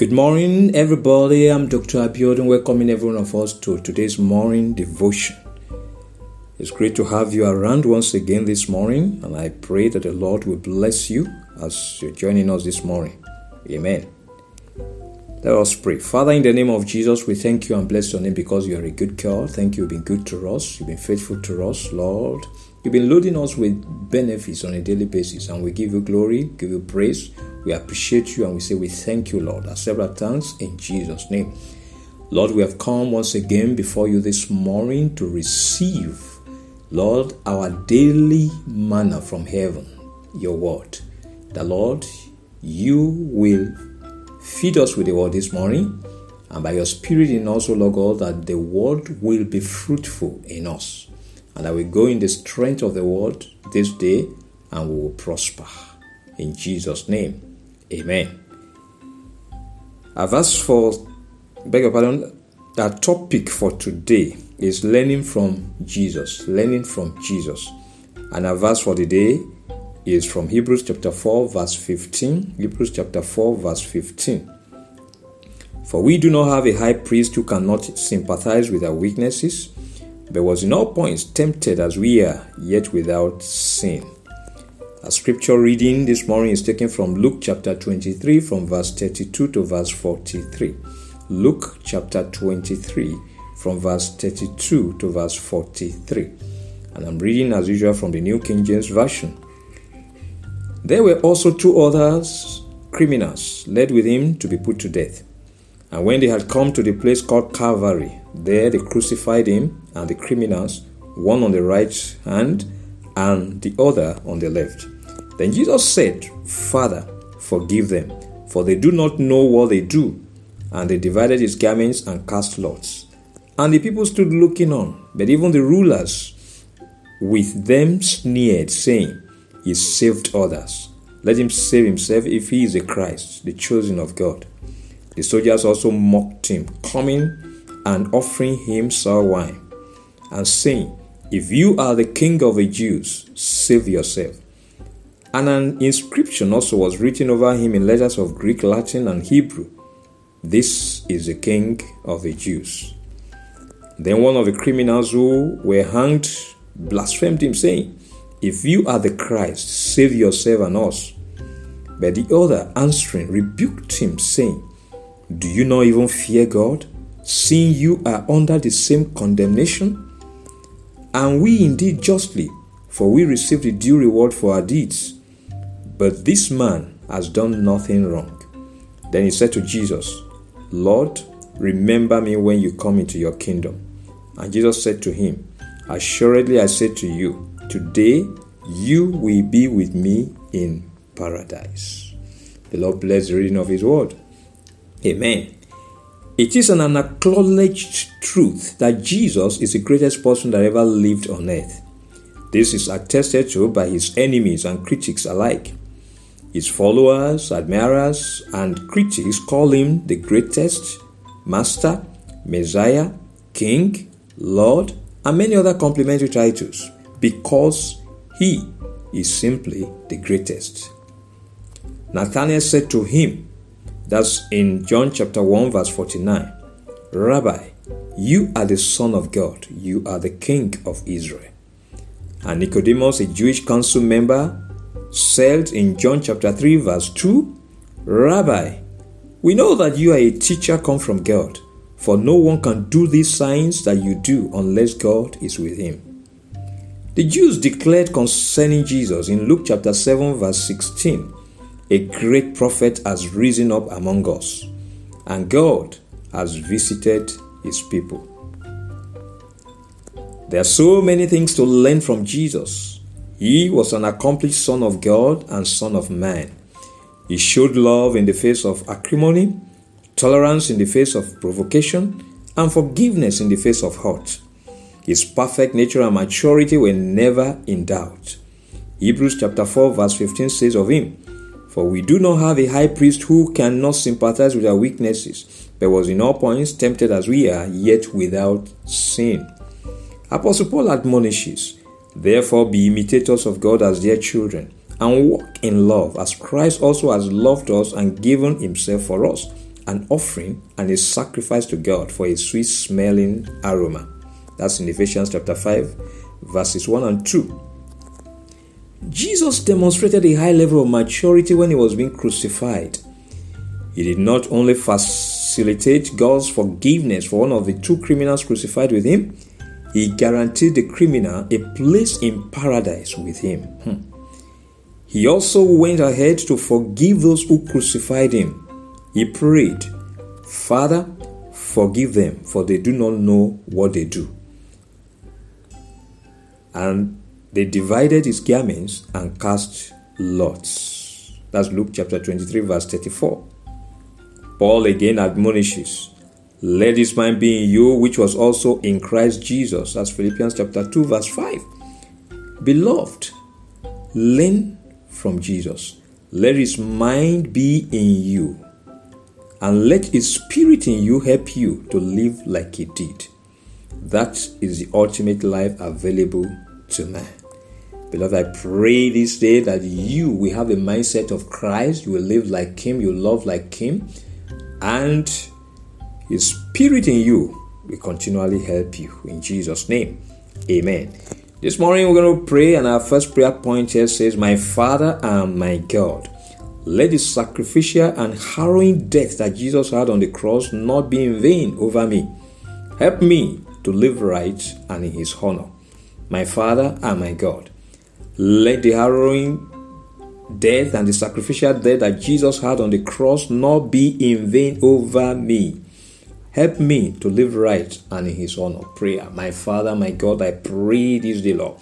Good morning, everybody. I'm Dr. Abiodun, welcoming every one of us to today's morning devotion. It's great to have you around once again this morning, and I pray that the Lord will bless you as you're joining us this morning. Amen. Let us pray. Father, in the name of Jesus, we thank you and bless your name because you are a good God. Thank you, you've been good to us, you've been faithful to us, Lord. You've been loading us with benefits on a daily basis, and we give you glory, give you praise. We appreciate you and we say we thank you, Lord, at several times in Jesus' name. Lord, we have come once again before you this morning to receive, Lord, our daily manna from heaven, your word. The Lord, you will feed us with the word this morning, and by your spirit in us, O Lord God, that the word will be fruitful in us, and that we go in the strength of the word this day and we will prosper. In Jesus' name. Amen. Our verse for, beg your pardon, our topic for today is learning from Jesus. Learning from Jesus. And our verse for the day is from Hebrews chapter 4, verse 15. Hebrews chapter 4, verse 15. For we do not have a high priest who cannot sympathize with our weaknesses, but was in all points tempted as we are, yet without sin. A scripture reading this morning is taken from Luke chapter 23, from verse 32 to verse 43. Luke chapter 23, from verse 32 to verse 43. And I'm reading as usual from the New King James Version. There were also two others, criminals, led with him to be put to death. And when they had come to the place called Calvary, there they crucified him and the criminals, one on the right hand and the other on the left. Then Jesus said, Father, forgive them, for they do not know what they do. And they divided his garments and cast lots. And the people stood looking on, but even the rulers with them sneered, saying, He saved others. Let him save himself if he is the Christ, the chosen of God. The soldiers also mocked him, coming and offering him sour wine, and saying, if you are the king of the Jews, save yourself. And an inscription also was written over him in letters of Greek, Latin, and Hebrew This is the king of the Jews. Then one of the criminals who were hanged blasphemed him, saying, If you are the Christ, save yourself and us. But the other, answering, rebuked him, saying, Do you not even fear God, seeing you are under the same condemnation? And we indeed justly, for we receive the due reward for our deeds. But this man has done nothing wrong. Then he said to Jesus, Lord, remember me when you come into your kingdom. And Jesus said to him, Assuredly I say to you, today you will be with me in paradise. The Lord bless the reading of his word. Amen. It is an unacknowledged truth that Jesus is the greatest person that ever lived on earth. This is attested to by his enemies and critics alike. His followers, admirers, and critics call him the greatest, Master, Messiah, King, Lord, and many other complimentary titles because he is simply the greatest. Nathanael said to him, that's in John chapter 1, verse 49. Rabbi, you are the Son of God, you are the King of Israel. And Nicodemus, a Jewish council member, said in John chapter 3, verse 2 Rabbi, we know that you are a teacher come from God, for no one can do these signs that you do unless God is with him. The Jews declared concerning Jesus in Luke chapter 7, verse 16 a great prophet has risen up among us, and God has visited his people. There are so many things to learn from Jesus. He was an accomplished Son of God and Son of Man. He showed love in the face of acrimony, tolerance in the face of provocation, and forgiveness in the face of hurt. His perfect nature and maturity were never in doubt. Hebrews chapter 4 verse 15 says of him, for we do not have a high priest who cannot sympathize with our weaknesses, but was in all points tempted as we are, yet without sin. Apostle Paul admonishes, Therefore be imitators of God as dear children, and walk in love, as Christ also has loved us and given himself for us, an offering and a sacrifice to God for a sweet smelling aroma. That's in Ephesians chapter 5, verses 1 and 2. Jesus demonstrated a high level of maturity when he was being crucified. He did not only facilitate God's forgiveness for one of the two criminals crucified with him, he guaranteed the criminal a place in paradise with him. Hmm. He also went ahead to forgive those who crucified him. He prayed, Father, forgive them, for they do not know what they do. And they divided his garments and cast lots. That's Luke chapter 23, verse 34. Paul again admonishes, Let this mind be in you, which was also in Christ Jesus. That's Philippians chapter 2, verse 5. Beloved, learn from Jesus. Let his mind be in you, and let his spirit in you help you to live like he did. That is the ultimate life available to man. Beloved, I pray this day that you will have a mindset of Christ. You will live like Him. You love like Him. And His Spirit in you will continually help you. In Jesus' name, Amen. This morning we're going to pray, and our first prayer point here says, My Father and my God. Let the sacrificial and harrowing death that Jesus had on the cross not be in vain over me. Help me to live right and in His honor. My Father and my God. Let the harrowing death and the sacrificial death that Jesus had on the cross not be in vain over me. Help me to live right and in His honor. Prayer. My Father, my God, I pray this day, Lord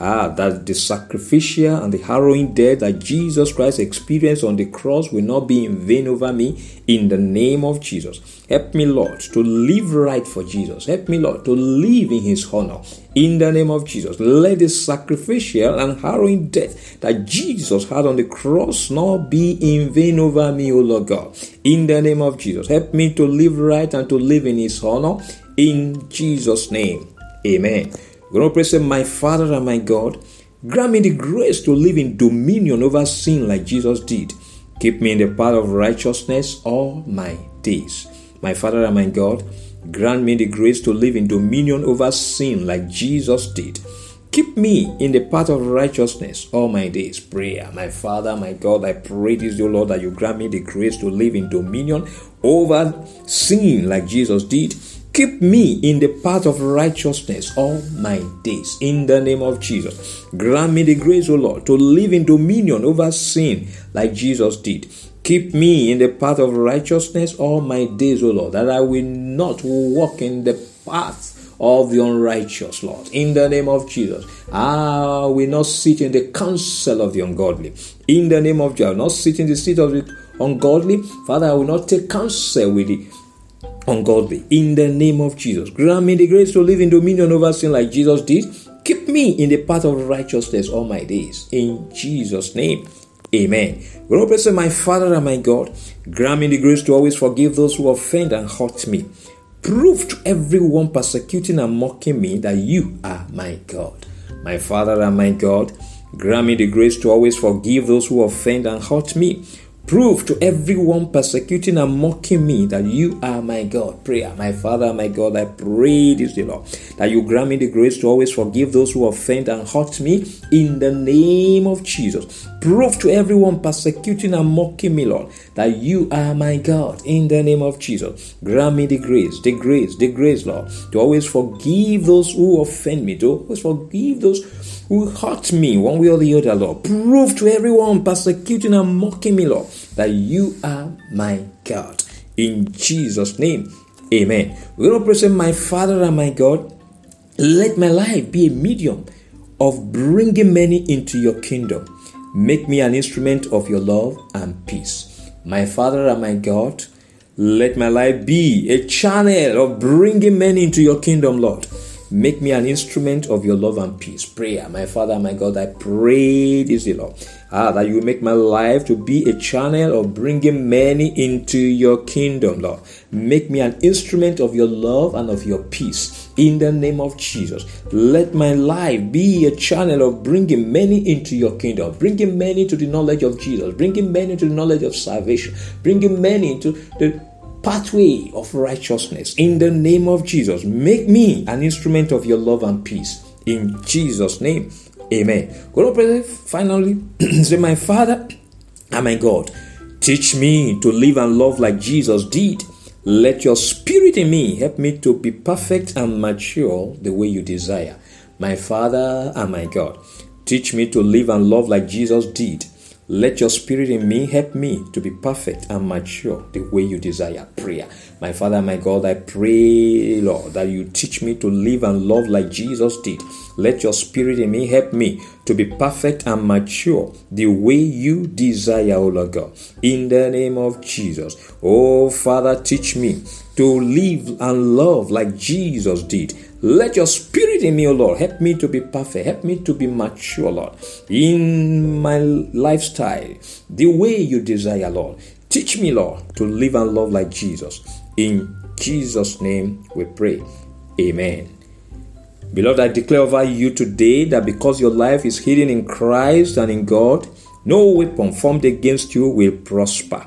Ah, that the sacrificial and the harrowing death that Jesus Christ experienced on the cross will not be in vain over me in the name of Jesus. Help me, Lord, to live right for Jesus. Help me, Lord, to live in His honor in the name of Jesus. Let the sacrificial and harrowing death that Jesus had on the cross not be in vain over me, O Lord God. In the name of Jesus. Help me to live right and to live in His honor in Jesus' name. Amen. We're going to pray, say, My Father and my God, grant me the grace to live in dominion over sin like Jesus did. Keep me in the path of righteousness all my days. My Father and my God, grant me the grace to live in dominion over sin like Jesus did. Keep me in the path of righteousness all my days. Prayer. My Father, my God, I pray this, O Lord, that you grant me the grace to live in dominion over sin like Jesus did. Keep me in the path of righteousness all my days. In the name of Jesus. Grant me the grace, O Lord, to live in dominion over sin like Jesus did. Keep me in the path of righteousness all my days, O Lord, that I will not walk in the path of the unrighteous, Lord. In the name of Jesus. I will not sit in the counsel of the ungodly. In the name of Jesus. I will not sit in the seat of the ungodly. Father, I will not take counsel with the ungodly. In the name of Jesus, grant me the grace to live in dominion over sin like Jesus did. Keep me in the path of righteousness all my days. In Jesus' name, amen. To say, My Father and my God, grant me the grace to always forgive those who offend and hurt me. Prove to everyone persecuting and mocking me that you are my God. My Father and my God, grant me the grace to always forgive those who offend and hurt me. Prove to everyone persecuting and mocking me that you are my God. Prayer, my Father, my God, I pray this, Lord, that you grant me the grace to always forgive those who offend and hurt me in the name of Jesus. Prove to everyone persecuting and mocking me, Lord, that you are my God in the name of Jesus. Grant me the grace, the grace, the grace, Lord, to always forgive those who offend me, to always forgive those who hurt me one way or the other, Lord. Prove to everyone persecuting and mocking me, Lord, that you are my God. In Jesus' name, amen. We're going to my Father and my God. Let my life be a medium of bringing many into your kingdom. Make me an instrument of your love and peace. My Father and my God, let my life be a channel of bringing many into your kingdom, Lord. Make me an instrument of your love and peace. Prayer. My Father, my God, I pray this, Lord. Ah, that you make my life to be a channel of bringing many into your kingdom, Lord. Make me an instrument of your love and of your peace. In the name of Jesus, let my life be a channel of bringing many into your kingdom, bringing many to the knowledge of Jesus, bringing many to the knowledge of salvation, bringing many into the pathway of righteousness. In the name of Jesus, make me an instrument of your love and peace. In Jesus' name, amen. Go to pray finally. Say, My Father and my God, teach me to live and love like Jesus did. Let your spirit in me help me to be perfect and mature the way you desire. My Father and my God, teach me to live and love like Jesus did. Let your spirit in me help me to be perfect and mature the way you desire. Prayer. My Father, my God, I pray, Lord, that you teach me to live and love like Jesus did. Let your spirit in me help me to be perfect and mature the way you desire, O Lord God. In the name of Jesus. Oh, Father, teach me to live and love like Jesus did. Let your spirit in me, O Lord, help me to be perfect, help me to be mature, Lord, in my lifestyle, the way you desire, Lord. Teach me, Lord, to live and love like Jesus. In Jesus' name we pray. Amen. Beloved, I declare over you today that because your life is hidden in Christ and in God, no weapon formed against you will prosper.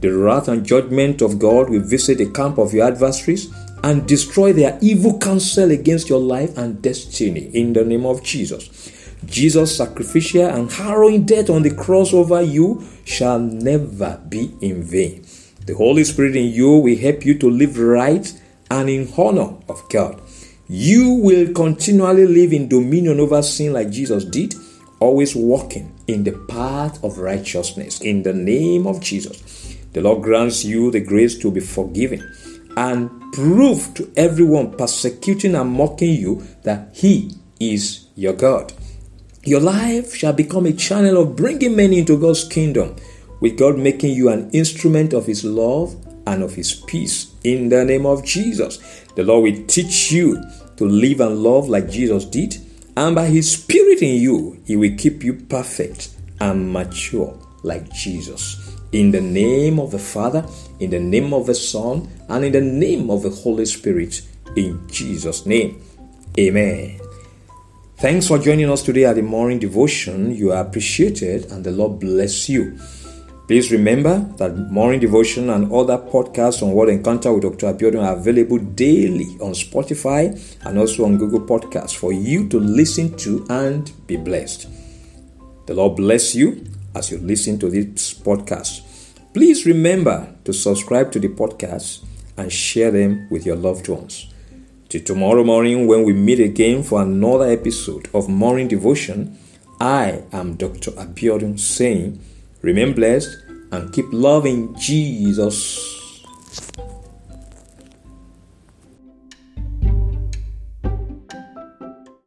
The wrath and judgment of God will visit the camp of your adversaries and destroy their evil counsel against your life and destiny in the name of Jesus. Jesus' sacrificial and harrowing death on the cross over you shall never be in vain. The Holy Spirit in you will help you to live right and in honor of God. You will continually live in dominion over sin like Jesus did, always walking in the path of righteousness in the name of Jesus. The Lord grants you the grace to be forgiven and prove to everyone persecuting and mocking you that He is your God. Your life shall become a channel of bringing many into God's kingdom, with God making you an instrument of His love and of His peace. In the name of Jesus, the Lord will teach you to live and love like Jesus did, and by His Spirit in you, He will keep you perfect and mature like Jesus. In the name of the Father, in the name of the Son, and in the name of the Holy Spirit, in Jesus' name. Amen. Thanks for joining us today at the morning devotion. You are appreciated, and the Lord bless you. Please remember that morning devotion and other podcasts on Word Encounter with Dr. Abiodun are available daily on Spotify and also on Google Podcasts for you to listen to and be blessed. The Lord bless you as you listen to this podcast. Please remember to subscribe to the podcast and share them with your loved ones. Till tomorrow morning, when we meet again for another episode of Morning Devotion, I am Dr. Abiodun saying, Remain blessed and keep loving Jesus.